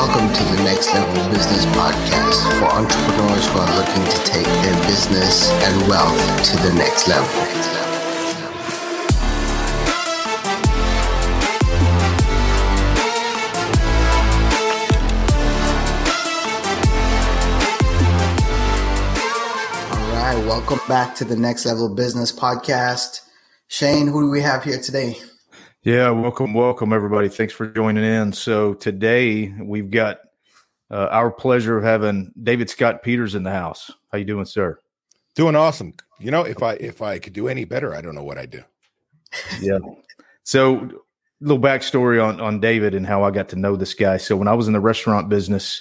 Welcome to the Next Level Business Podcast for entrepreneurs who are looking to take their business and wealth to the next level. All right, welcome back to the Next Level Business Podcast. Shane, who do we have here today? Yeah, welcome, welcome everybody. Thanks for joining in. So today we've got uh, our pleasure of having David Scott Peters in the house. How you doing, sir? Doing awesome. You know, if I if I could do any better, I don't know what I'd do. Yeah. So little backstory on on David and how I got to know this guy. So when I was in the restaurant business,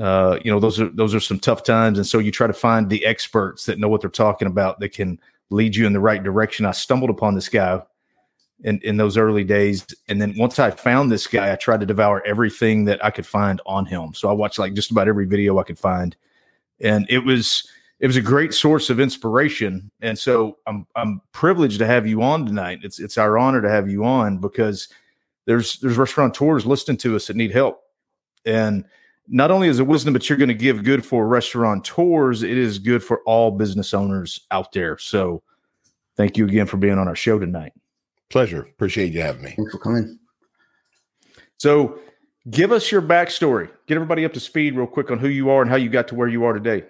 uh, you know, those are those are some tough times, and so you try to find the experts that know what they're talking about that can lead you in the right direction. I stumbled upon this guy in, in those early days. And then once I found this guy, I tried to devour everything that I could find on him. So I watched like just about every video I could find. And it was it was a great source of inspiration. And so I'm I'm privileged to have you on tonight. It's it's our honor to have you on because there's there's restaurateurs listening to us that need help. And not only is it wisdom that you're going to give good for restaurateurs, it is good for all business owners out there. So thank you again for being on our show tonight. Pleasure. Appreciate you having me. Thanks for coming. So, give us your backstory. Get everybody up to speed real quick on who you are and how you got to where you are today.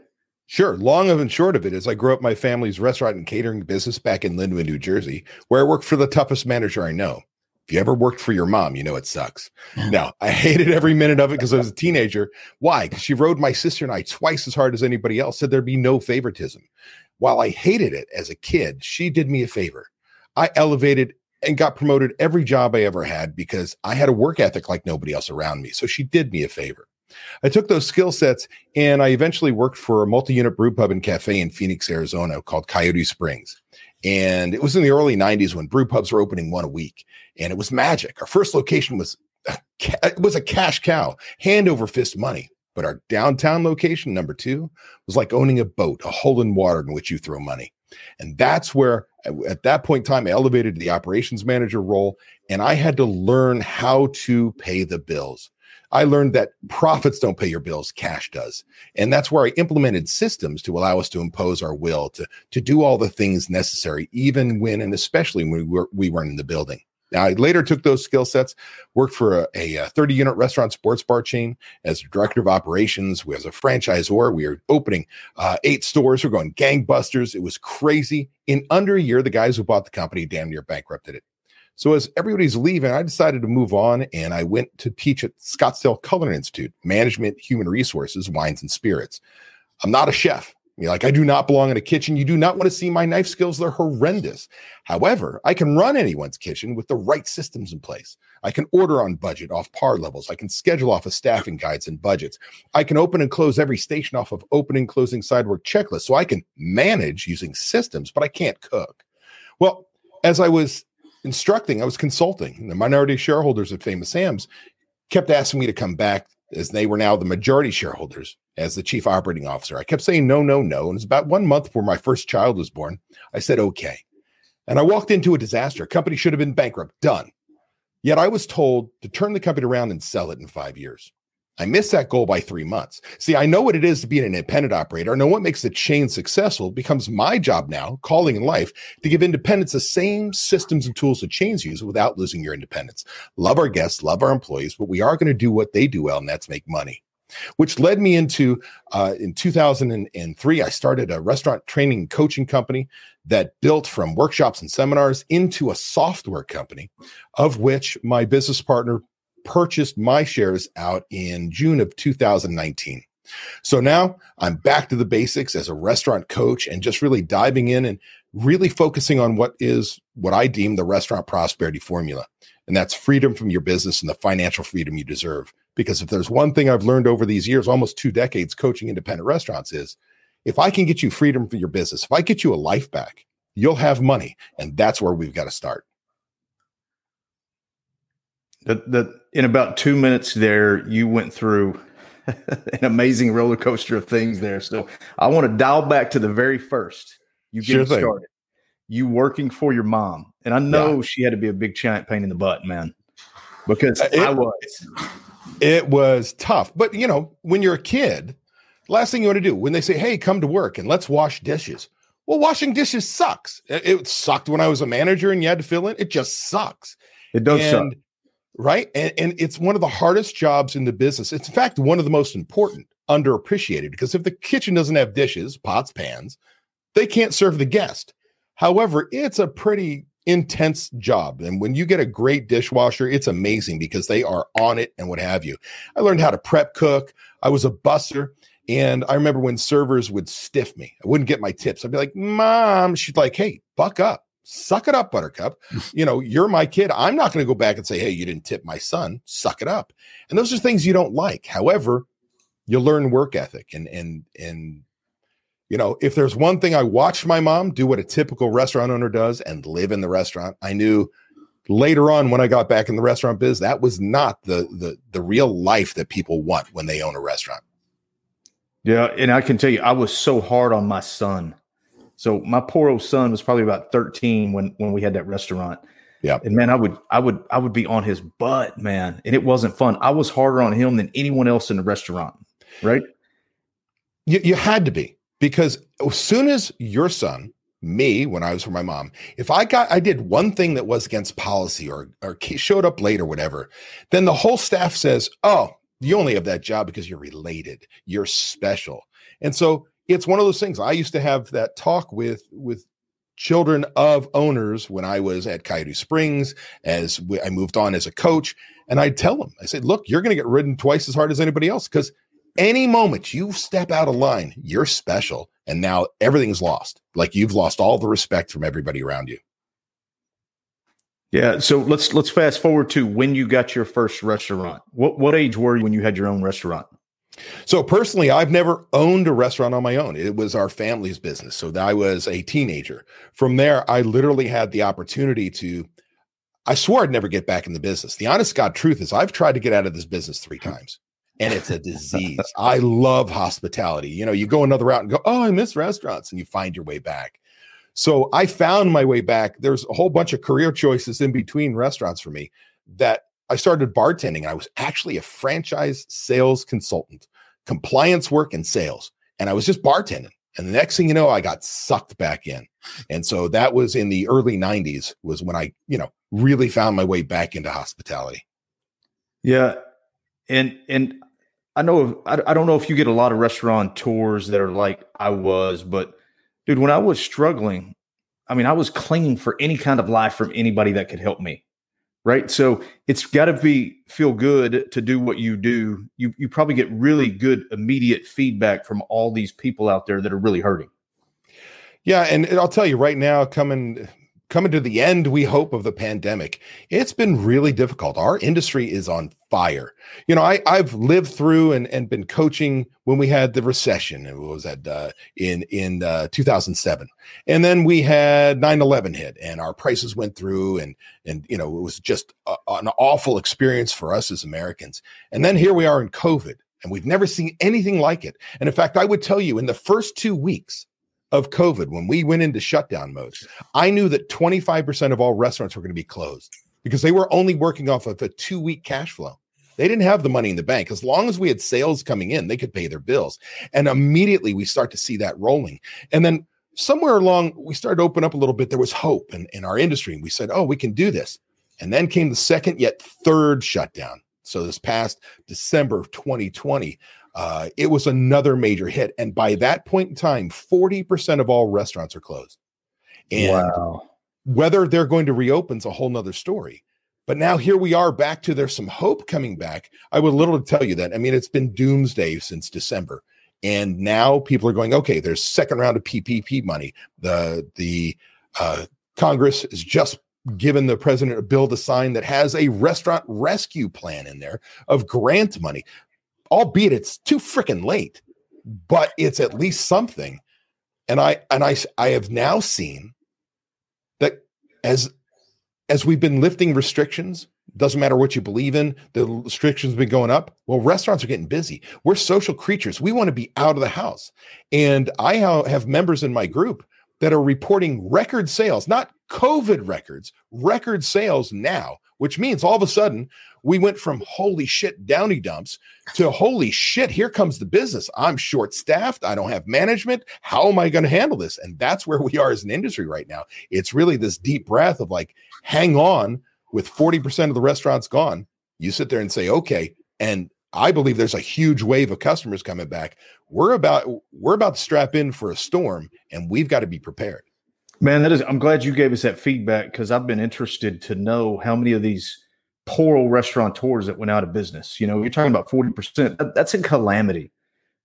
Sure. Long and short of it is I grew up my family's restaurant and catering business back in Linwood, New Jersey, where I worked for the toughest manager I know. If you ever worked for your mom, you know it sucks. now, I hated every minute of it because I was a teenager. Why? Because she rode my sister and I twice as hard as anybody else, said there'd be no favoritism. While I hated it as a kid, she did me a favor. I elevated and got promoted every job I ever had because I had a work ethic like nobody else around me. So she did me a favor. I took those skill sets and I eventually worked for a multi unit brew pub and cafe in Phoenix, Arizona called Coyote Springs. And it was in the early 90s when brew pubs were opening one a week. And it was magic. Our first location was a, it was a cash cow, hand over fist money. But our downtown location, number two, was like owning a boat, a hole in water in which you throw money. And that's where, at that point in time, I elevated to the operations manager role and I had to learn how to pay the bills. I learned that profits don't pay your bills, cash does. And that's where I implemented systems to allow us to impose our will, to, to do all the things necessary, even when and especially when we, were, we weren't in the building. Now, I later took those skill sets, worked for a, a 30 unit restaurant sports bar chain as director of operations. We as a franchisor, we were opening uh, eight stores. We're going gangbusters. It was crazy. In under a year, the guys who bought the company damn near bankrupted it. So as everybody's leaving, I decided to move on and I went to teach at Scottsdale Culinary Institute, management, human resources, wines and spirits. I'm not a chef. You're like, I do not belong in a kitchen. You do not want to see my knife skills. They're horrendous. However, I can run anyone's kitchen with the right systems in place. I can order on budget off par levels. I can schedule off of staffing guides and budgets. I can open and close every station off of opening, closing, side work checklists. So I can manage using systems, but I can't cook. Well, as I was instructing, I was consulting. The minority shareholders of Famous Sam's kept asking me to come back as they were now the majority shareholders as the chief operating officer. I kept saying no, no, no. And it was about one month before my first child was born. I said, okay. And I walked into a disaster. Company should have been bankrupt, done. Yet I was told to turn the company around and sell it in five years. I missed that goal by three months. See, I know what it is to be an independent operator. I know what makes the chain successful. It becomes my job now, calling in life, to give independents the same systems and tools that chains use without losing your independence. Love our guests, love our employees, but we are going to do what they do well, and that's make money which led me into uh, in 2003 i started a restaurant training coaching company that built from workshops and seminars into a software company of which my business partner purchased my shares out in June of 2019. So now I'm back to the basics as a restaurant coach and just really diving in and really focusing on what is what I deem the restaurant prosperity formula. And that's freedom from your business and the financial freedom you deserve. Because if there's one thing I've learned over these years, almost two decades coaching independent restaurants, is if I can get you freedom for your business, if I get you a life back, you'll have money. And that's where we've got to start. That that in about two minutes there, you went through an amazing roller coaster of things there. So I want to dial back to the very first. You get sure started. You working for your mom, and I know yeah. she had to be a big giant pain in the butt, man, because uh, it, I was. It was tough. But, you know, when you're a kid, last thing you want to do when they say, hey, come to work and let's wash dishes. Well, washing dishes sucks. It, it sucked when I was a manager and you had to fill in. It just sucks. It does and, suck. Right. And, and it's one of the hardest jobs in the business. It's, in fact, one of the most important, underappreciated, because if the kitchen doesn't have dishes, pots, pans, they can't serve the guest. However, it's a pretty intense job. And when you get a great dishwasher, it's amazing because they are on it and what have you. I learned how to prep cook. I was a busser. And I remember when servers would stiff me, I wouldn't get my tips. I'd be like, Mom, she'd like, Hey, buck up, suck it up, Buttercup. you know, you're my kid. I'm not going to go back and say, Hey, you didn't tip my son. Suck it up. And those are things you don't like. However, you learn work ethic and, and, and, you know, if there's one thing I watched my mom do what a typical restaurant owner does and live in the restaurant, I knew later on when I got back in the restaurant biz, that was not the the the real life that people want when they own a restaurant. Yeah, and I can tell you, I was so hard on my son. So my poor old son was probably about 13 when when we had that restaurant. Yeah. And man, I would I would I would be on his butt, man. And it wasn't fun. I was harder on him than anyone else in the restaurant. Right. You you had to be because as soon as your son me when i was with my mom if i got i did one thing that was against policy or or showed up late or whatever then the whole staff says oh you only have that job because you're related you're special and so it's one of those things i used to have that talk with with children of owners when i was at coyote springs as i moved on as a coach and i'd tell them i said look you're going to get ridden twice as hard as anybody else because any moment you step out of line, you're special. And now everything's lost. Like you've lost all the respect from everybody around you. Yeah. So let's let's fast forward to when you got your first restaurant. What what age were you when you had your own restaurant? So personally, I've never owned a restaurant on my own. It was our family's business. So I was a teenager. From there, I literally had the opportunity to I swore I'd never get back in the business. The honest God truth is I've tried to get out of this business three times and it's a disease. I love hospitality. You know, you go another route and go, oh, I miss restaurants, and you find your way back. So I found my way back. There's a whole bunch of career choices in between restaurants for me that I started bartending. I was actually a franchise sales consultant, compliance work and sales. And I was just bartending. And the next thing you know, I got sucked back in. And so that was in the early 90s, was when I, you know, really found my way back into hospitality. Yeah. And and I know I, don't know if you get a lot of restaurateurs that are like I was, but dude, when I was struggling, I mean, I was clinging for any kind of life from anybody that could help me. Right. So it's got to be feel good to do what you do. You you probably get really hmm. good immediate feedback from all these people out there that are really hurting. Yeah, and I'll tell you right now, coming coming to the end, we hope, of the pandemic, it's been really difficult. Our industry is on fire. You know, I, I've lived through and, and been coaching when we had the recession. It was at uh, in in uh, 2007, and then we had 9/11 hit, and our prices went through, and and you know it was just a, an awful experience for us as Americans. And then here we are in COVID, and we've never seen anything like it. And in fact, I would tell you, in the first two weeks of COVID, when we went into shutdown mode, I knew that 25% of all restaurants were going to be closed because they were only working off of a two week cash flow. They didn't have the money in the bank. As long as we had sales coming in, they could pay their bills. And immediately we start to see that rolling. And then somewhere along, we started to open up a little bit. There was hope in, in our industry. And we said, oh, we can do this. And then came the second, yet third shutdown. So this past December of 2020, uh, it was another major hit. And by that point in time, 40% of all restaurants are closed. And wow. whether they're going to reopen is a whole nother story. But now here we are back to there's some hope coming back. I would little to tell you that. I mean, it's been doomsday since December. And now people are going, okay, there's second round of PPP money. The the uh, Congress is just given the president a bill to sign that has a restaurant rescue plan in there of grant money albeit it's too freaking late, but it's at least something. And I and I I have now seen that as as we've been lifting restrictions, doesn't matter what you believe in, the restrictions have been going up. Well, restaurants are getting busy. We're social creatures. We want to be out of the house. And I have members in my group that are reporting record sales, not COVID records, record sales now, which means all of a sudden we went from holy shit downy dumps to holy shit here comes the business. I'm short staffed. I don't have management. How am i going to handle this? And that's where we are as an industry right now. It's really this deep breath of like hang on with 40% of the restaurants gone you sit there and say okay and i believe there's a huge wave of customers coming back we're about we're about to strap in for a storm and we've got to be prepared man that is i'm glad you gave us that feedback because i've been interested to know how many of these poor old restaurateurs that went out of business. You know, you're talking about 40%. That's a calamity.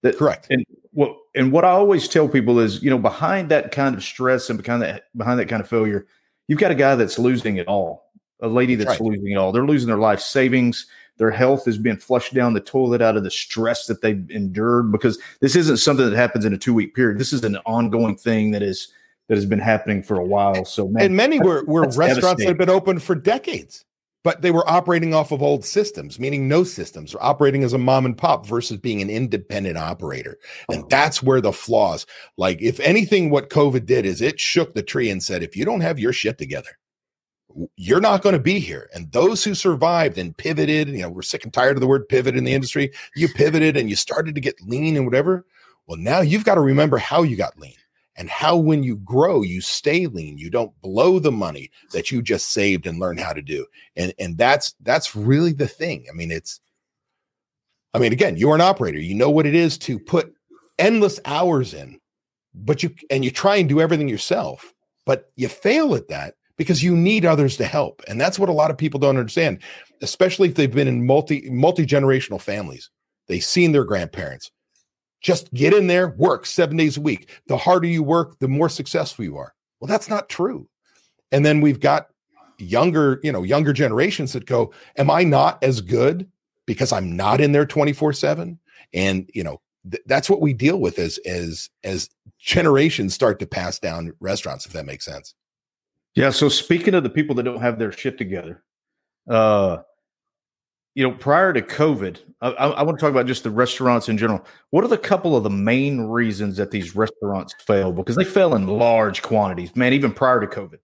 That, Correct. And what and what I always tell people is, you know, behind that kind of stress and behind that behind that kind of failure, you've got a guy that's losing it all, a lady that's right. losing it all. They're losing their life savings. Their health is being flushed down the toilet out of the stress that they've endured because this isn't something that happens in a two week period. This is an ongoing thing that is that has been happening for a while. So, man, and many were, were restaurants that have been open for decades but they were operating off of old systems, meaning no systems, or operating as a mom and pop versus being an independent operator. And oh. that's where the flaws, like if anything, what COVID did is it shook the tree and said, if you don't have your shit together, you're not going to be here. And those who survived and pivoted, you know, we're sick and tired of the word pivot in the industry. You pivoted and you started to get lean and whatever. Well, now you've got to remember how you got lean and how when you grow you stay lean you don't blow the money that you just saved and learn how to do and and that's that's really the thing i mean it's i mean again you're an operator you know what it is to put endless hours in but you and you try and do everything yourself but you fail at that because you need others to help and that's what a lot of people don't understand especially if they've been in multi multi generational families they've seen their grandparents just get in there, work seven days a week. The harder you work, the more successful you are. Well, that's not true. And then we've got younger, you know, younger generations that go, Am I not as good because I'm not in there 24 7? And, you know, th- that's what we deal with as as as generations start to pass down restaurants, if that makes sense. Yeah. So speaking of the people that don't have their shit together, uh you know, prior to COVID, I, I, want to talk about just the restaurants in general. What are the couple of the main reasons that these restaurants fail? Because they fail in large quantities, man, even prior to COVID.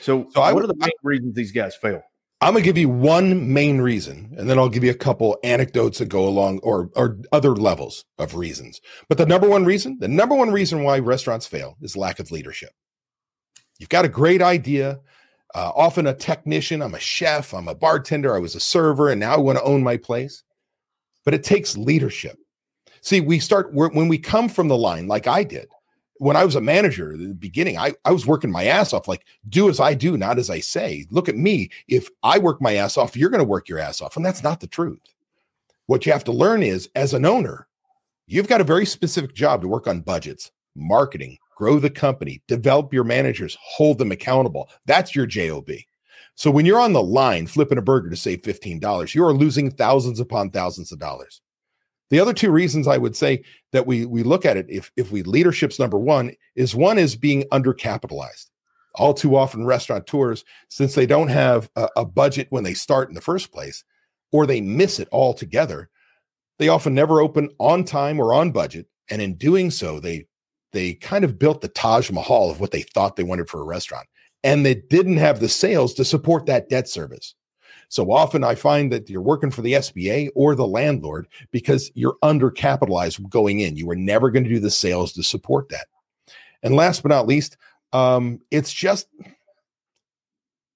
So, so what I, are the main I, reasons these guys fail? I'm gonna give you one main reason, and then I'll give you a couple anecdotes that go along or or other levels of reasons. But the number one reason, the number one reason why restaurants fail is lack of leadership. You've got a great idea uh, often a technician. I'm a chef. I'm a bartender. I was a server, and now I want to own my place. But it takes leadership. See, we start when we come from the line, like I did. When I was a manager at the beginning, I, I was working my ass off, like, do as I do, not as I say. Look at me. If I work my ass off, you're going to work your ass off. And that's not the truth. What you have to learn is, as an owner, you've got a very specific job to work on budgets, marketing, grow the company, develop your managers, hold them accountable. That's your JOB. So when you're on the line flipping a burger to save $15, you are losing thousands upon thousands of dollars. The other two reasons I would say that we we look at it if if we leadership's number one is one is being undercapitalized. All too often restaurateurs, since they don't have a, a budget when they start in the first place, or they miss it altogether, they often never open on time or on budget. And in doing so, they they kind of built the Taj Mahal of what they thought they wanted for a restaurant. And they didn't have the sales to support that debt service. So often I find that you're working for the SBA or the landlord because you're undercapitalized going in. You were never going to do the sales to support that. And last but not least, um, it's just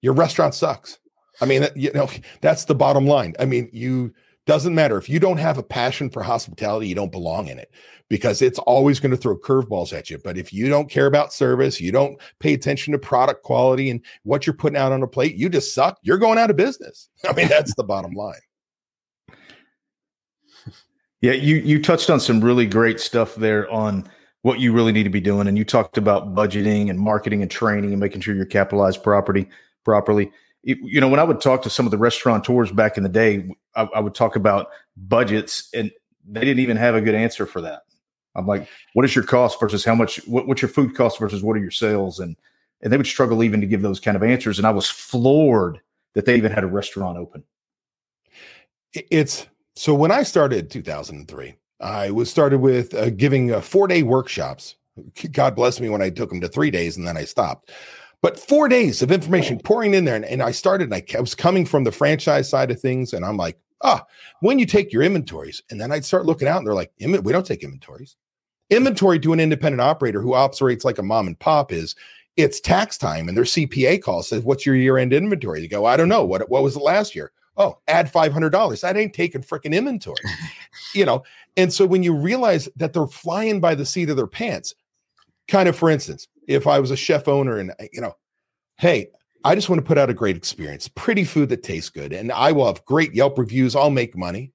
your restaurant sucks. I mean, you know, that's the bottom line. I mean, you doesn't matter if you don't have a passion for hospitality, you don't belong in it because it's always going to throw curveballs at you. But if you don't care about service, you don't pay attention to product quality and what you're putting out on a plate, you just suck. You're going out of business. I mean, that's the bottom line. Yeah, you you touched on some really great stuff there on what you really need to be doing, and you talked about budgeting and marketing and training and making sure you're capitalized property properly you know, when I would talk to some of the restaurateurs back in the day, I, I, would talk about budgets, and they didn't even have a good answer for that. I'm like, what is your cost versus how much? What, what's your food cost versus what are your sales? And and they would struggle even to give those kind of answers. And I was floored that they even had a restaurant open. It's so when I started 2003, I was started with uh, giving uh, four day workshops God bless me when I took them to three days and then I stopped. But four days of information pouring in there. And, and I started, and I, I was coming from the franchise side of things. And I'm like, ah, when you take your inventories, and then I'd start looking out and they're like, we don't take inventories. Inventory to an independent operator who operates like a mom and pop is it's tax time and their CPA call says, What's your year end inventory? They go, I don't know. What, what was it last year? Oh, add $500. That ain't taking freaking inventory, you know? And so when you realize that they're flying by the seat of their pants, kind of for instance, if I was a chef owner and, you know, hey, I just want to put out a great experience, pretty food that tastes good, and I will have great Yelp reviews. I'll make money.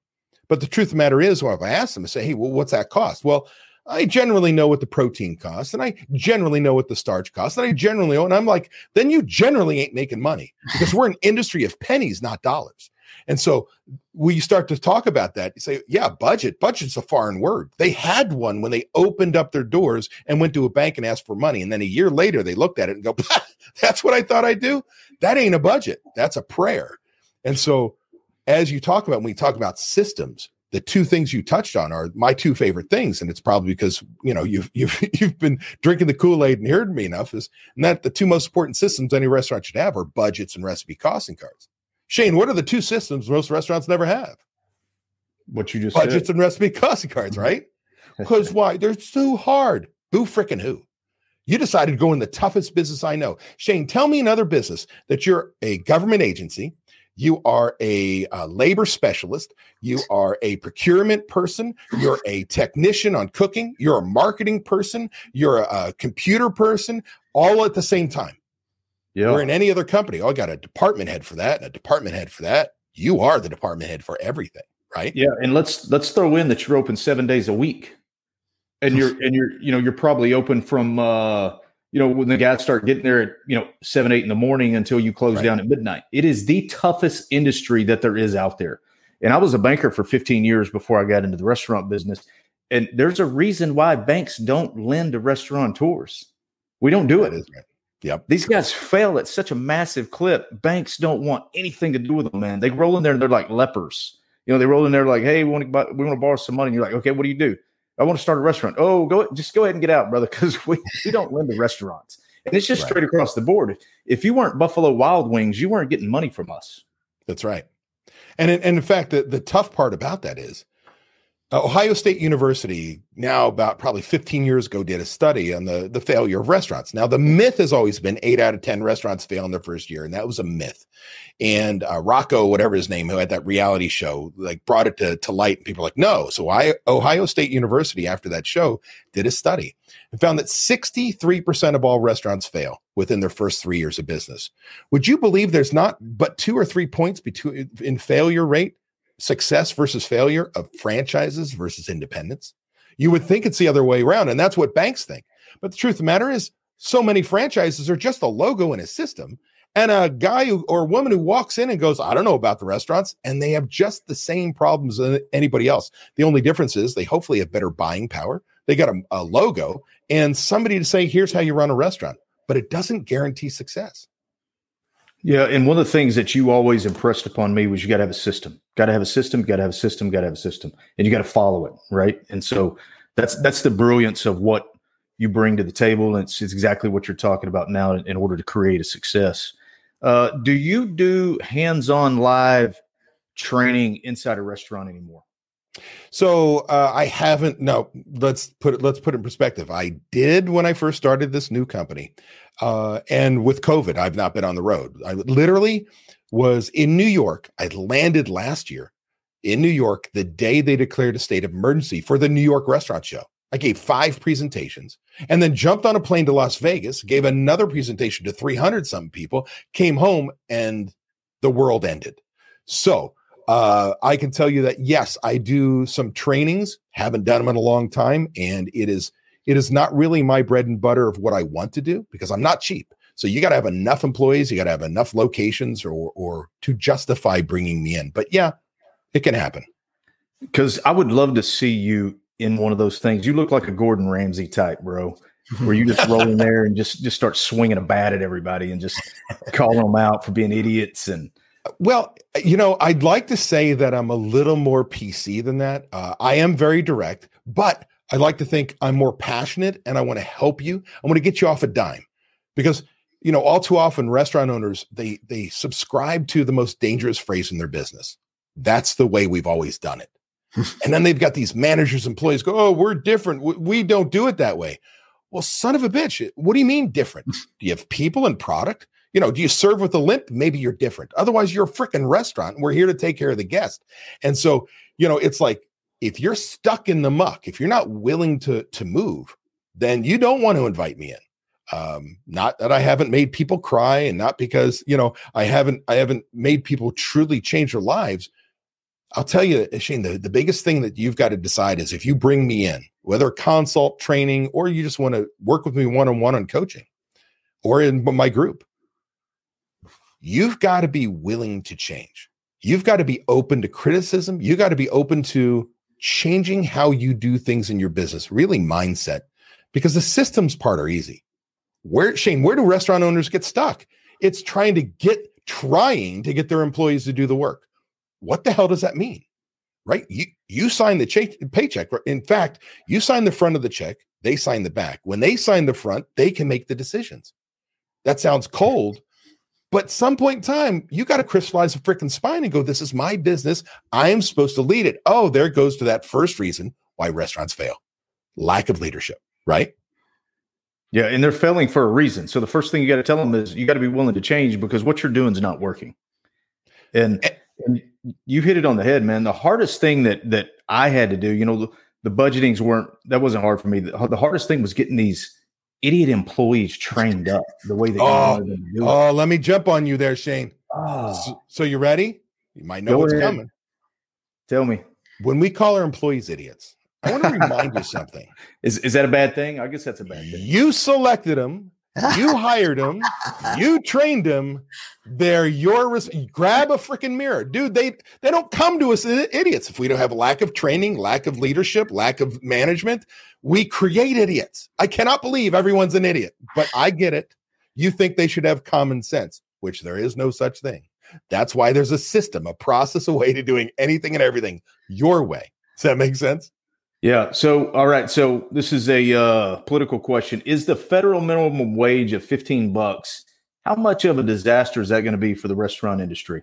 But the truth of the matter is, well, if I ask them to say, hey, well, what's that cost? Well, I generally know what the protein costs, and I generally know what the starch costs, and I generally and I'm like, then you generally ain't making money because we're an industry of pennies, not dollars. And so we start to talk about that. You say, yeah, budget. Budget's a foreign word. They had one when they opened up their doors and went to a bank and asked for money. And then a year later, they looked at it and go, that's what I thought I'd do. That ain't a budget. That's a prayer. And so as you talk about, when we talk about systems, the two things you touched on are my two favorite things, and it's probably because you know you've you've you've been drinking the Kool Aid and heard me enough. Is and that the two most important systems any restaurant should have are budgets and recipe costing cards. Shane, what are the two systems most restaurants never have? What you just budgets said. and recipe costing cards, mm-hmm. right? Because why? They're too hard. Who freaking who? You decided to go in the toughest business I know. Shane, tell me another business that you're a government agency, you are a, a, labor specialist, you are a procurement person, you're a technician on cooking, you're a marketing person, you're a, a computer person, all at the same time. Yeah. Or in any other company. Oh, I got a department head for that and a department head for that. You are the department head for everything, right? Yeah. And let's let's throw in that you're open seven days a week. And you're and you're, you know, you're probably open from uh you know, when the guys start getting there at, you know, seven, eight in the morning until you close right. down at midnight. It is the toughest industry that there is out there. And I was a banker for 15 years before I got into the restaurant business. And there's a reason why banks don't lend to restaurateurs. We don't do it. Yep. These guys fail at such a massive clip. Banks don't want anything to do with them, man. They roll in there and they're like lepers. You know, they roll in there like, hey, we want to buy, we want to borrow some money. And you're like, okay, what do you do? I want to start a restaurant. Oh, go just go ahead and get out, brother, because we, we don't lend to restaurants. And it's just right. straight across the board. If you weren't Buffalo Wild Wings, you weren't getting money from us. That's right. And in, and in fact, the, the tough part about that is Ohio State University, now about probably 15 years ago, did a study on the, the failure of restaurants. Now, the myth has always been eight out of 10 restaurants fail in their first year, and that was a myth. And uh, Rocco, whatever his name, who had that reality show, like brought it to, to light, and people like, no. So I, Ohio State University, after that show, did a study and found that 63% of all restaurants fail within their first three years of business. Would you believe there's not but two or three points between in failure rate success versus failure of franchises versus independents. You would think it's the other way around, and that's what banks think. But the truth of the matter is, so many franchises are just a logo in a system. And a guy who, or a woman who walks in and goes, I don't know about the restaurants, and they have just the same problems as anybody else. The only difference is they hopefully have better buying power. They got a, a logo and somebody to say, here's how you run a restaurant, but it doesn't guarantee success. Yeah, and one of the things that you always impressed upon me was you got to have a system. Got to have a system. Got to have a system. Got to have a system, and you got to follow it, right? And so that's that's the brilliance of what you bring to the table, and it's, it's exactly what you're talking about now in, in order to create a success. Uh, do you do hands-on live training inside a restaurant anymore? So uh, I haven't. No, let's put it. Let's put it in perspective. I did when I first started this new company, uh, and with COVID, I've not been on the road. I literally was in New York. I landed last year in New York the day they declared a state of emergency for the New York Restaurant Show. I gave five presentations and then jumped on a plane to Las Vegas, gave another presentation to 300 some people, came home, and the world ended. So uh, I can tell you that yes, I do some trainings. Haven't done them in a long time, and it is it is not really my bread and butter of what I want to do because I'm not cheap. So you got to have enough employees, you got to have enough locations, or or to justify bringing me in. But yeah, it can happen. Because I would love to see you in one of those things. You look like a Gordon Ramsay type, bro where you just roll in there and just just start swinging a bat at everybody and just calling them out for being idiots and well, you know, I'd like to say that I'm a little more PC than that. Uh, I am very direct, but I like to think I'm more passionate and I want to help you. I want to get you off a dime because you know all too often restaurant owners they they subscribe to the most dangerous phrase in their business. That's the way we've always done it. and then they've got these managers, employees go, "Oh, we're different. We don't do it that way." Well, son of a bitch, what do you mean different? Do you have people and product? You know, do you serve with a limp? Maybe you're different. Otherwise, you're a freaking restaurant. We're here to take care of the guest. And so, you know, it's like if you're stuck in the muck, if you're not willing to to move, then you don't want to invite me in. Um, not that I haven't made people cry, and not because you know I haven't I haven't made people truly change their lives. I'll tell you, Shane, the, the biggest thing that you've got to decide is if you bring me in, whether consult, training, or you just want to work with me one on one on coaching or in my group, you've got to be willing to change. You've got to be open to criticism. You got to be open to changing how you do things in your business, really mindset, because the systems part are easy. Where, Shane, where do restaurant owners get stuck? It's trying to get, trying to get their employees to do the work. What the hell does that mean? Right? You, you sign the ch- paycheck. In fact, you sign the front of the check, they sign the back. When they sign the front, they can make the decisions. That sounds cold, but some point in time, you got to crystallize a freaking spine and go, this is my business. I am supposed to lead it. Oh, there goes to that first reason why restaurants fail lack of leadership, right? Yeah. And they're failing for a reason. So the first thing you got to tell them is you got to be willing to change because what you're doing is not working. And, eh. and you hit it on the head, man. The hardest thing that, that I had to do, you know, the, the budgetings weren't, that wasn't hard for me. The, the hardest thing was getting these idiot employees trained up the way they oh, oh let me jump on you there shane oh. so, so, you ready you might know Go what's ahead. coming tell me when we call our employees idiots i want to remind you something is, is that a bad thing i guess that's a bad thing you selected them you hired them. You trained them. They're your res- grab a freaking mirror, dude. They they don't come to us idiots if we don't have a lack of training, lack of leadership, lack of management. We create idiots. I cannot believe everyone's an idiot, but I get it. You think they should have common sense, which there is no such thing. That's why there's a system, a process, a way to doing anything and everything your way. Does that make sense? Yeah. So, all right. So, this is a uh, political question. Is the federal minimum wage of 15 bucks? How much of a disaster is that going to be for the restaurant industry?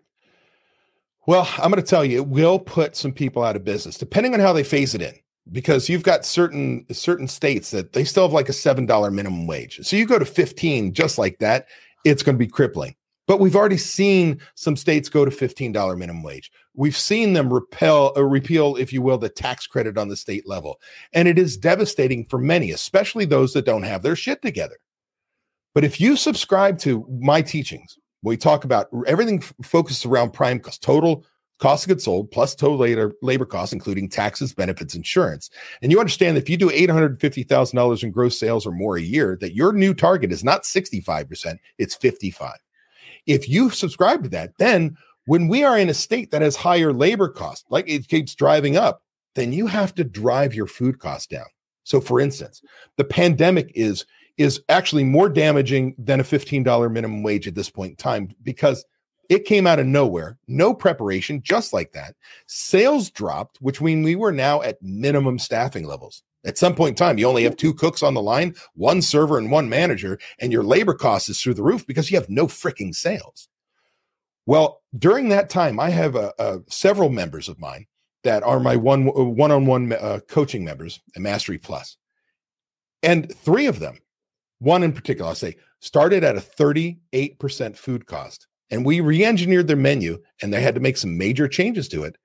Well, I'm going to tell you, it will put some people out of business, depending on how they phase it in. Because you've got certain certain states that they still have like a seven dollar minimum wage. So you go to 15 just like that, it's going to be crippling. But we've already seen some states go to $15 minimum wage. We've seen them repel uh, repeal, if you will, the tax credit on the state level. And it is devastating for many, especially those that don't have their shit together. But if you subscribe to my teachings, we talk about everything f- focused around prime cost, total cost of goods sold plus total labor, labor costs, including taxes, benefits, insurance. And you understand that if you do $850,000 in gross sales or more a year, that your new target is not 65%, it's 55. If you subscribe to that, then when we are in a state that has higher labor costs, like it keeps driving up, then you have to drive your food costs down. So for instance, the pandemic is is actually more damaging than a $15 minimum wage at this point in time because it came out of nowhere, no preparation, just like that. Sales dropped, which means we were now at minimum staffing levels. At some point in time, you only have two cooks on the line, one server and one manager, and your labor cost is through the roof because you have no freaking sales. Well, during that time, I have several members of mine that are my one one-on-one uh, coaching members at Mastery Plus, and three of them, one in particular, I'll say, started at a 38% food cost, and we re-engineered their menu, and they had to make some major changes to it,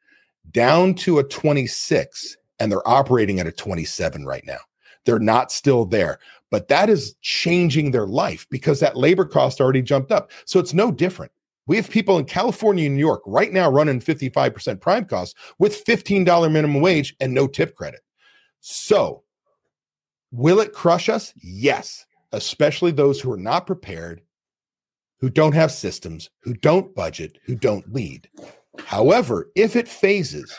down to a 26 and they're operating at a 27 right now. They're not still there, but that is changing their life because that labor cost already jumped up. So it's no different. We have people in California and New York right now running 55% prime cost with $15 minimum wage and no tip credit. So, will it crush us? Yes, especially those who are not prepared, who don't have systems, who don't budget, who don't lead. However, if it phases,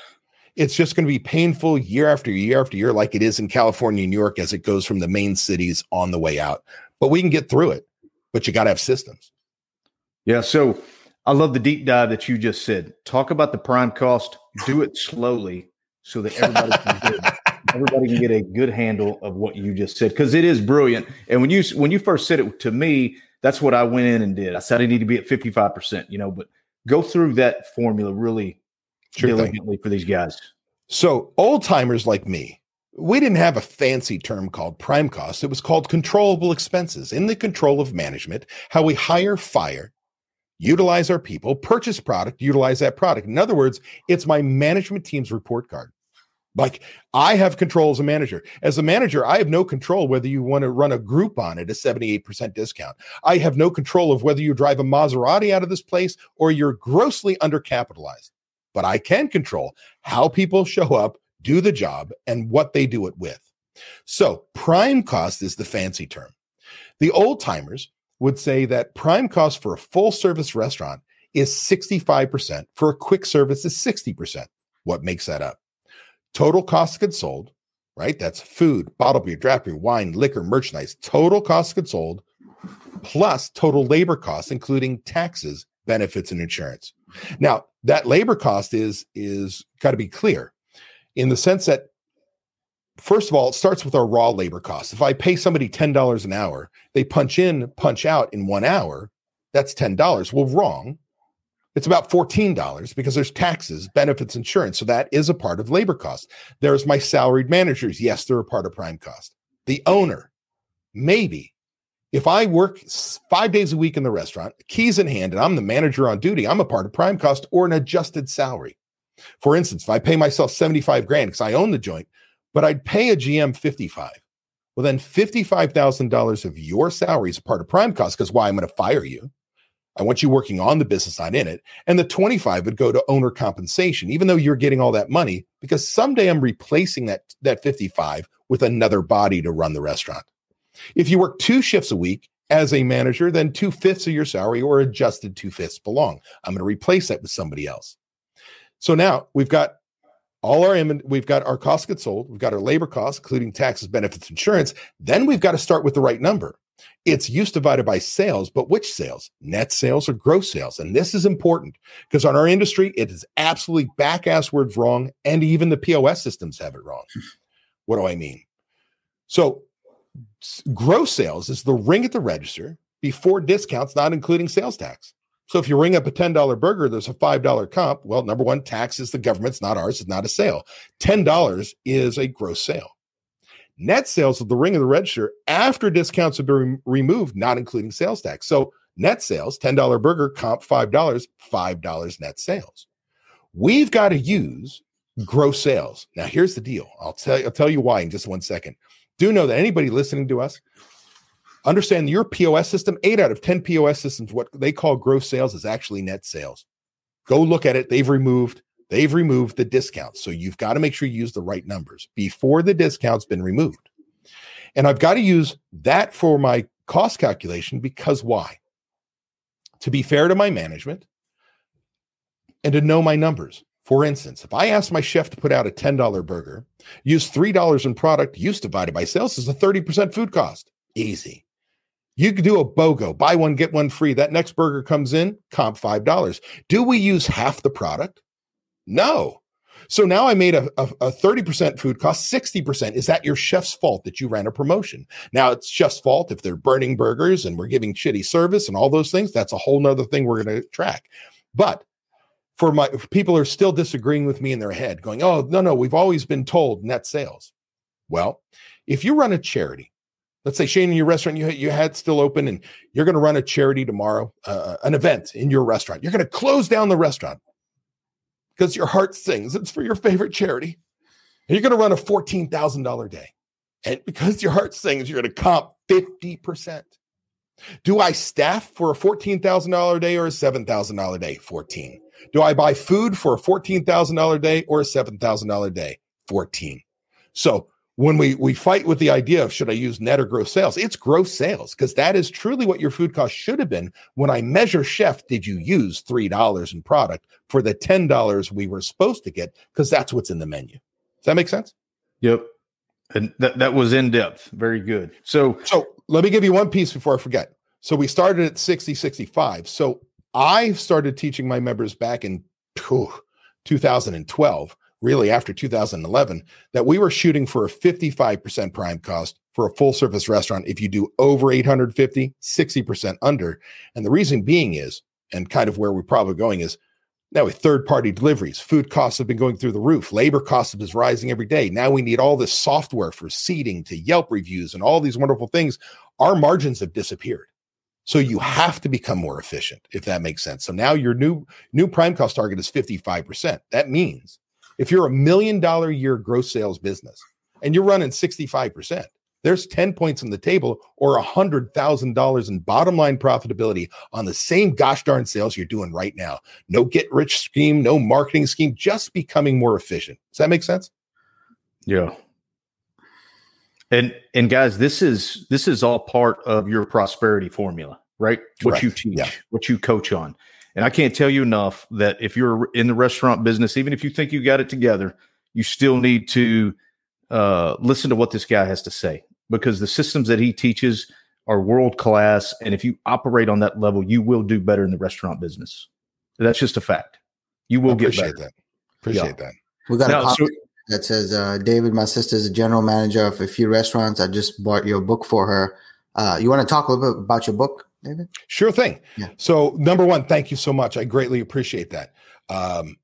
it's just going to be painful year after year after year, like it is in California and New York as it goes from the main cities on the way out. But we can get through it, but you got to have systems. Yeah. So I love the deep dive that you just said. Talk about the prime cost, do it slowly so that everybody can it. everybody can get a good handle of what you just said because it is brilliant. And when you when you first said it to me, that's what I went in and did. I said I need to be at 55%, you know, but go through that formula really sure diligently thing. for these guys. So old timers like me, we didn't have a fancy term called prime cost. It was called controllable expenses in the control of management, how we hire, fire, utilize our people, purchase product, utilize that product. In other words, it's my management team's report card. Like I have control as a manager. As a manager, I have no control whether you want to run a Groupon at a 78% discount. I have no control of whether you drive a Maserati out of this place or you're grossly undercapitalized. But I can control how people show up, do the job, and what they do it with. So, prime cost is the fancy term. The old timers would say that prime cost for a full service restaurant is 65%, for a quick service is 60%. What makes that up? Total cost of goods sold, right? That's food, bottle beer, draft beer, wine, liquor, merchandise, total cost of goods sold, plus total labor costs, including taxes, benefits, and insurance. Now, that labor cost is is got to be clear in the sense that first of all, it starts with our raw labor costs. If I pay somebody $10 an hour, they punch in, punch out in one hour, that's $10. Well, wrong. It's about $14 because there's taxes, benefits, insurance. So that is a part of labor cost. There's my salaried managers. Yes, they're a part of prime cost. The owner, maybe. If I work five days a week in the restaurant, keys in hand, and I'm the manager on duty, I'm a part of prime cost or an adjusted salary. For instance, if I pay myself 75 grand because I own the joint, but I'd pay a GM 55. Well, then $55,000 of your salary is part of prime cost because why I'm going to fire you. I want you working on the business, not in it. And the 25 would go to owner compensation, even though you're getting all that money, because someday I'm replacing that, that 55 with another body to run the restaurant. If you work two shifts a week as a manager, then two fifths of your salary or adjusted two fifths belong. I'm going to replace that with somebody else. So now we've got all our we've got our cost goods sold, we've got our labor costs, including taxes, benefits, insurance. Then we've got to start with the right number. It's use divided by sales, but which sales? Net sales or gross sales? And this is important because on our industry, it is absolutely back ass words wrong, and even the POS systems have it wrong. Hmm. what do I mean? So, gross sales is the ring at the register before discounts, not including sales tax. So if you ring up a $10 burger, there's a $5 comp. Well, number one, tax is the government's, not ours. It's not a sale. $10 is a gross sale. Net sales of the ring of the register after discounts have been re- removed, not including sales tax. So net sales, $10 burger, comp $5, $5 net sales. We've got to use gross sales. Now, here's the deal. I'll tell you, I'll tell you why in just one second. Do know that anybody listening to us, Understand your POS system, eight out of 10 POS systems, what they call gross sales is actually net sales. Go look at it. They've removed, they've removed the discounts. So you've got to make sure you use the right numbers before the discount's been removed. And I've got to use that for my cost calculation because why? To be fair to my management and to know my numbers. For instance, if I ask my chef to put out a $10 burger, use $3 in product, use divided by sales is a 30% food cost. Easy. You could do a BOGO, buy one, get one free. That next burger comes in, comp $5. Do we use half the product? No. So now I made a, a, a 30% food cost, 60%. Is that your chef's fault that you ran a promotion? Now it's chef's fault if they're burning burgers and we're giving shitty service and all those things. That's a whole nother thing we're going to track. But for my people are still disagreeing with me in their head, going, oh, no, no, we've always been told net sales. Well, if you run a charity let's say Shane, in your restaurant you you had still open, and you're going to run a charity tomorrow, uh, an event in your restaurant. You're going to close down the restaurant because your heart sings. It's for your favorite charity, and you're going to run a fourteen thousand dollar day, and because your heart sings, you're going to comp fifty percent. Do I staff for a fourteen thousand dollar day or a seven thousand dollar day? Fourteen. Do I buy food for a fourteen thousand dollar day or a seven thousand dollar day? Fourteen. So when we we fight with the idea of should I use net or gross sales, it's gross sales because that is truly what your food cost should have been. When I measure chef, did you use three dollars in product for the ten dollars we were supposed to get? Because that's what's in the menu. Does that make sense? Yep. And that, that was in depth. Very good. So so let me give you one piece before I forget. So we started at 60, 65. So I started teaching my members back in 2012 really after 2011 that we were shooting for a 55% prime cost for a full service restaurant if you do over 850 60% under. And the reason being is and kind of where we're probably going is now with third party deliveries food costs have been going through the roof labor costs been rising every day. Now we need all this software for seating to yelp reviews and all these wonderful things. Our margins have disappeared. So you have to become more efficient if that makes sense. So now your new new prime cost target is 55% that means if you're a million dollar a year gross sales business and you're running 65%, there's 10 points on the table or $100,000 in bottom line profitability on the same gosh darn sales you're doing right now. No get rich scheme, no marketing scheme, just becoming more efficient. Does that make sense? Yeah. And and guys, this is this is all part of your prosperity formula, right? Correct. What you teach, yeah. what you coach on. And I can't tell you enough that if you're in the restaurant business, even if you think you got it together, you still need to uh, listen to what this guy has to say because the systems that he teaches are world class. And if you operate on that level, you will do better in the restaurant business. That's just a fact. You will get better. That. Appreciate yeah. that. We got now, a so, that says, uh, David, my sister is a general manager of a few restaurants. I just bought your book for her. Uh, you want to talk a little bit about your book? David? Sure thing. Yeah. So, number one, thank you so much. I greatly appreciate that. Um,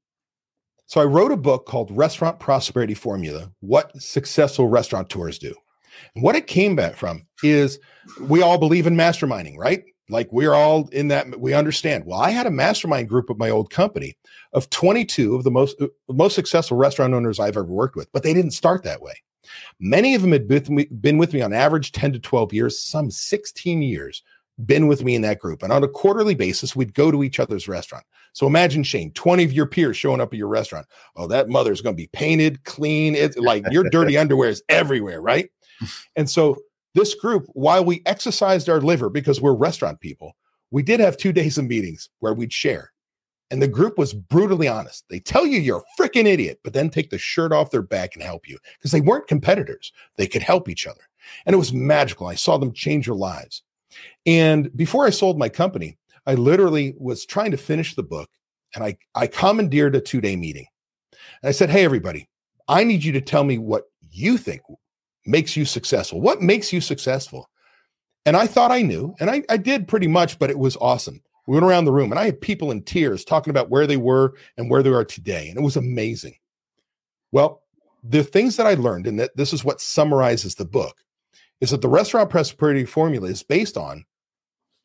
so, I wrote a book called Restaurant Prosperity Formula What Successful Restaurateurs Do. And what it came back from is we all believe in masterminding, right? Like we're all in that, we understand. Well, I had a mastermind group of my old company of 22 of the most, uh, most successful restaurant owners I've ever worked with, but they didn't start that way. Many of them had been with me on average 10 to 12 years, some 16 years been with me in that group. And on a quarterly basis, we'd go to each other's restaurant. So imagine Shane, 20 of your peers showing up at your restaurant. Oh, that mother's going to be painted, clean. It's like your dirty underwear is everywhere, right? And so this group, while we exercised our liver because we're restaurant people, we did have two days of meetings where we'd share. And the group was brutally honest. They tell you you're a freaking idiot, but then take the shirt off their back and help you because they weren't competitors. They could help each other. And it was magical. I saw them change their lives. And before I sold my company, I literally was trying to finish the book and I, I commandeered a two day meeting. And I said, Hey, everybody, I need you to tell me what you think makes you successful. What makes you successful? And I thought I knew, and I, I did pretty much, but it was awesome. We went around the room and I had people in tears talking about where they were and where they are today. And it was amazing. Well, the things that I learned, and that this is what summarizes the book, is that the restaurant prosperity formula is based on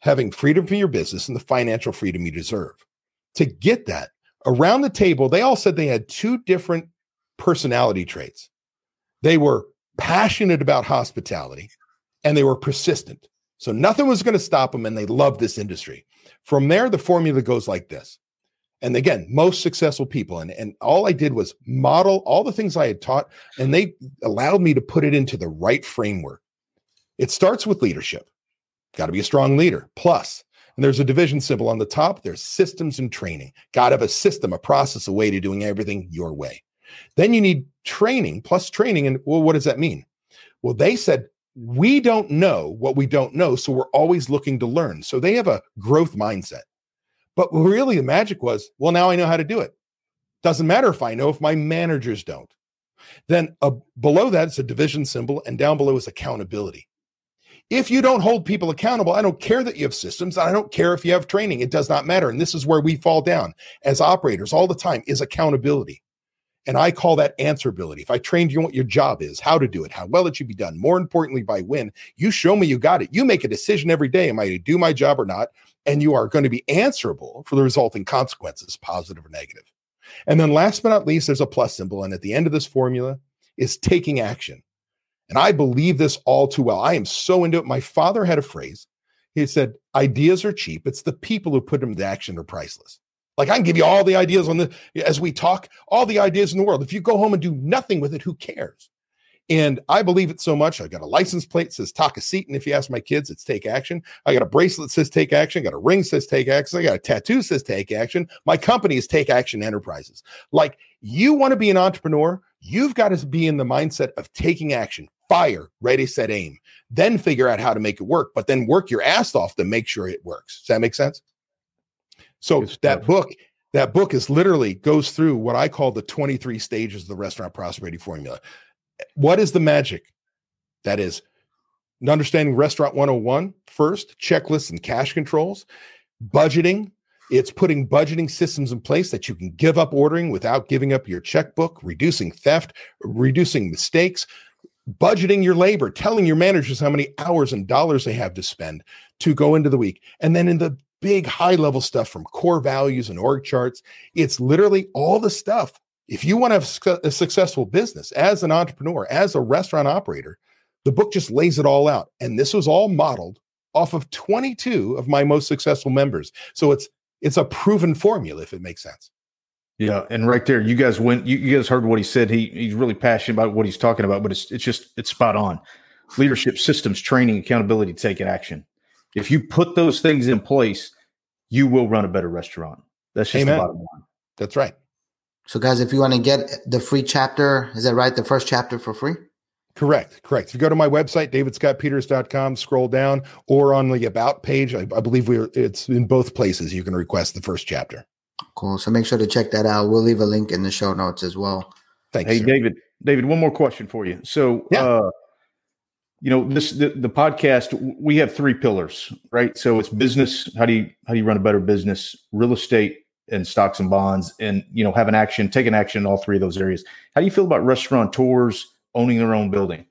having freedom from your business and the financial freedom you deserve. To get that, around the table, they all said they had two different personality traits. They were passionate about hospitality and they were persistent. So nothing was going to stop them and they loved this industry. From there, the formula goes like this. And again, most successful people. And, and all I did was model all the things I had taught, and they allowed me to put it into the right framework. It starts with leadership. Got to be a strong leader. Plus, and there's a division symbol on the top. There's systems and training. Got to have a system, a process, a way to doing everything your way. Then you need training plus training. And well, what does that mean? Well, they said, we don't know what we don't know. So we're always looking to learn. So they have a growth mindset. But really, the magic was, well, now I know how to do it. Doesn't matter if I know if my managers don't. Then uh, below that is a division symbol, and down below is accountability. If you don't hold people accountable, I don't care that you have systems. I don't care if you have training. It does not matter. And this is where we fall down as operators all the time is accountability. And I call that answerability. If I trained you what your job is, how to do it, how well it should be done, more importantly, by when, you show me you got it. You make a decision every day. Am I to do my job or not? And you are going to be answerable for the resulting consequences, positive or negative. And then last but not least, there's a plus symbol. And at the end of this formula is taking action. And I believe this all too well. I am so into it. My father had a phrase. He said, Ideas are cheap. It's the people who put them into action are priceless. Like I can give you all the ideas on the as we talk, all the ideas in the world. If you go home and do nothing with it, who cares? And I believe it so much. I got a license plate that says seat. And if you ask my kids, it's take action. I got a bracelet that says take action. I got a ring that says take action. I got a tattoo that says take action. My company is Take Action Enterprises. Like you want to be an entrepreneur, you've got to be in the mindset of taking action, fire, ready, set, aim. Then figure out how to make it work, but then work your ass off to make sure it works. Does that make sense? So that book, That book is literally goes through what I call the 23 stages of the restaurant prosperity formula. Eh, what is the magic? That is understanding restaurant 101 first, checklists and cash controls, budgeting. It's putting budgeting systems in place that you can give up ordering without giving up your checkbook, reducing theft, reducing mistakes, budgeting your labor, telling your managers how many hours and dollars they have to spend to go into the week. And then in the big high level stuff from core values and org charts, it's literally all the stuff. If you want to have a successful business as an entrepreneur, as a restaurant operator, the book just lays it all out. And this was all modeled off of 22 of my most successful members. So it's it's a proven formula if it makes sense. Yeah, and right there, you guys went. You, you guys heard what he said. He he's really passionate about what he's talking about, but it's it's just it's spot on. Leadership systems, training, accountability, taking action. If you put those things in place, you will run a better restaurant. That's just Amen. the bottom line. That's right. So, guys, if you want to get the free chapter, is that right? The first chapter for free? Correct, correct. If you go to my website, davidscottpeters.com, scroll down, or on the about page, I, I believe we are, it's in both places. You can request the first chapter. Cool. So make sure to check that out. We'll leave a link in the show notes as well. Thanks. Hey, sir. David. David, one more question for you. So, yeah. uh, you know, this the, the podcast. We have three pillars, right? So it's business. How do you how do you run a better business? Real estate and stocks and bonds, and you know, have an action, take an action in all three of those areas. How do you feel about restaurateurs owning their own building?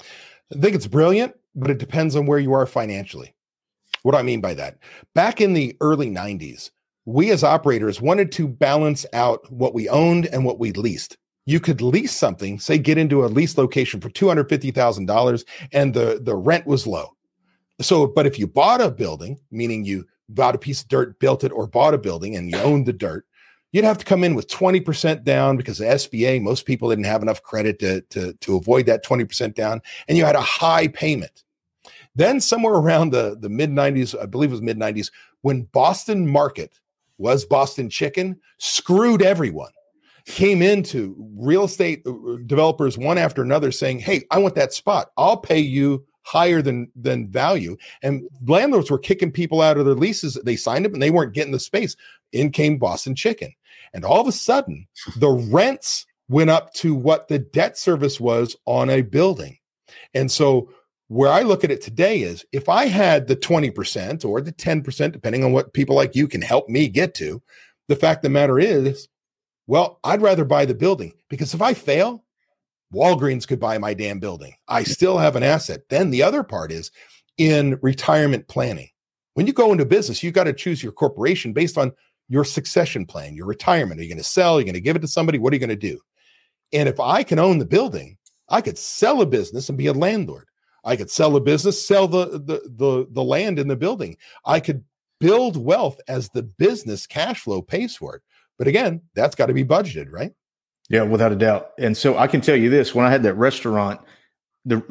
I think it's brilliant, but it depends on where you are financially. What do I mean by that? Back in the early 90s, we as operators wanted to balance out what we owned and what we leased. You could lease something, say get into a lease location for $250,000 and the, the rent was low. So, but if you bought a building, meaning you bought a piece of dirt, built it, or bought a building and you owned the dirt, you'd have to come in with 20% down because the SBA, most people didn't have enough credit to, to, to avoid that 20% down, and you had a high payment. Then, somewhere around the, the mid 90s, I believe it was mid 90s, when Boston Market was Boston Chicken, screwed everyone. Came into real estate uh, developers one after another saying, Hey, I want that spot. I'll pay you higher than than value. And landlords were kicking people out of their leases. They signed up and they weren't getting the space. In came Boston Chicken. And all of a sudden, the rents went up to what the debt service was on a building. And so where I look at it today is if I had the 20% or the 10%, depending on what people like you can help me get to, the fact of the matter is, well, I'd rather buy the building because if I fail, Walgreens could buy my damn building. I still have an asset. Then the other part is in retirement planning. When you go into business, you've got to choose your corporation based on your succession plan, your retirement. Are you going to sell? Are you going to give it to somebody? What are you going to do? And if I can own the building, I could sell a business and be a landlord. I could sell a business, sell the, the the the land in the building. I could build wealth as the business cash flow pays for it. But again, that's got to be budgeted, right? Yeah, without a doubt. And so I can tell you this: when I had that restaurant, the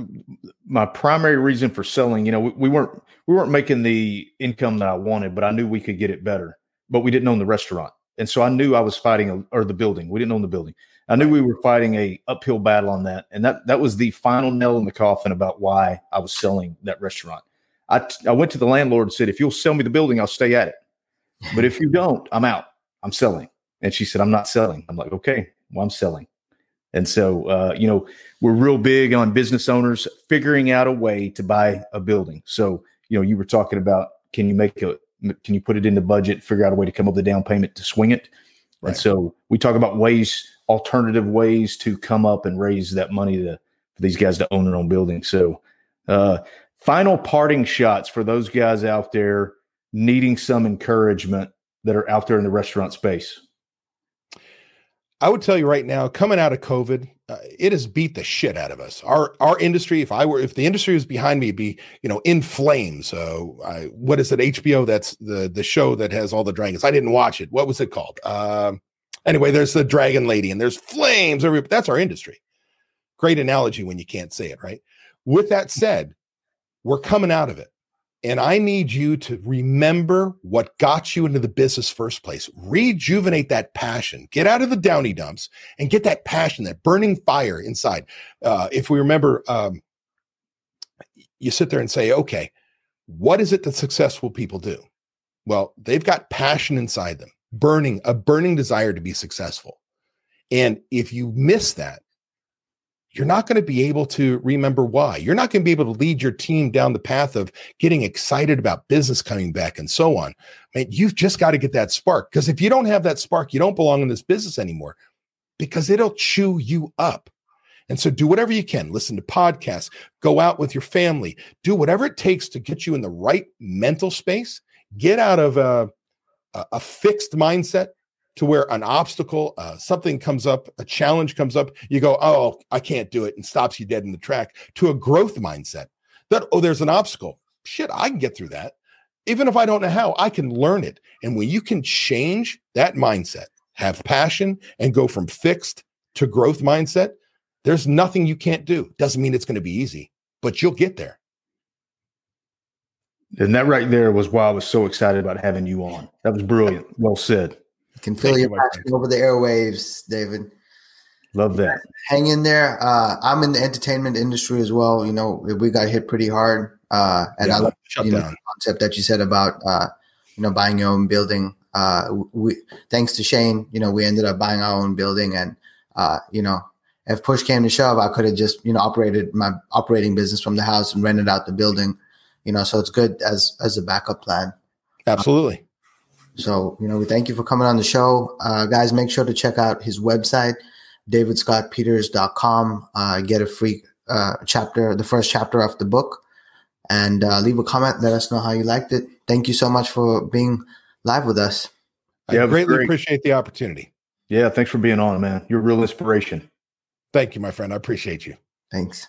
my primary reason for selling, you know, we, we weren't we weren't making the income that I wanted, but I knew we could get it better. But we didn't own the restaurant, and so I knew I was fighting a, or the building. We didn't own the building. I knew we were fighting a uphill battle on that, and that that was the final nail in the coffin about why I was selling that restaurant. I I went to the landlord and said, "If you'll sell me the building, I'll stay at it. But if you don't, I'm out. I'm selling." And she said, "I'm not selling." I'm like, "Okay, well, I'm selling." And so, uh, you know, we're real big on business owners figuring out a way to buy a building. So, you know, you were talking about can you make a can you put it in the budget, figure out a way to come up with a down payment to swing it? Right. And so we talk about ways alternative ways to come up and raise that money to, for these guys to own their own building. So, uh, final parting shots for those guys out there needing some encouragement that are out there in the restaurant space. I would tell you right now, coming out of COVID, uh, it has beat the shit out of us. Our our industry, if I were, if the industry was behind me, be you know in flames. So, I, what is it? HBO. That's the the show that has all the dragons. I didn't watch it. What was it called? Um, Anyway, there's the dragon lady and there's flames. Every, that's our industry. Great analogy when you can't say it, right? With that said, we're coming out of it. And I need you to remember what got you into the business first place. Rejuvenate that passion. Get out of the downy dumps and get that passion, that burning fire inside. Uh, if we remember, um, you sit there and say, okay, what is it that successful people do? Well, they've got passion inside them. burning, a burning desire to be successful. And if you miss that, you're not going to be able to remember why. You're not going to be able to lead your team down the path of getting excited about business coming back and so on. Man, you've just got to get that spark because if you don't have that spark, you don't belong in this business anymore because it'll chew you up. And so do whatever you can. Listen to podcasts, go out with your family, do whatever it takes to get you in the right mental space. Get out of a, a fixed mindset to where an obstacle, uh, something comes up, a challenge comes up, you go, oh, I can't do it, and stops you dead in the track, to a growth mindset that, oh, there's an obstacle. Shit, I can get through that. Even if I don't know how, I can learn it. And when you can change that mindset, have passion, and go from fixed to growth mindset, there's nothing you can't do. Doesn't mean it's going to be easy, but you'll get there. And that right there was why I was so excited about having you on. That was brilliant. Well said. Can feel Thank your you, passion over the airwaves, David. Love that. Hang in there. Uh, I'm in the entertainment industry as well. You know, we got hit pretty hard. Uh, and yeah, I love you know, the concept that you said about, uh, you know, buying your own building. Uh, we, thanks to Shane, you know, we ended up buying our own building and, uh, you know, if push came to shove, I could have just, you know, operated my operating business from the house and rented out the building, you know, so it's good as, as a backup plan. Absolutely. So, you know, we thank you for coming on the show. Uh, guys, make sure to check out his website, davidscottpeters.com. Uh, get a free uh, chapter, the first chapter of the book, and uh, leave a comment. Let us know how you liked it. Thank you so much for being live with us. I yeah, greatly great. appreciate the opportunity. Yeah, thanks for being on, man. You're a real inspiration. Thank you, my friend. I appreciate you. Thanks.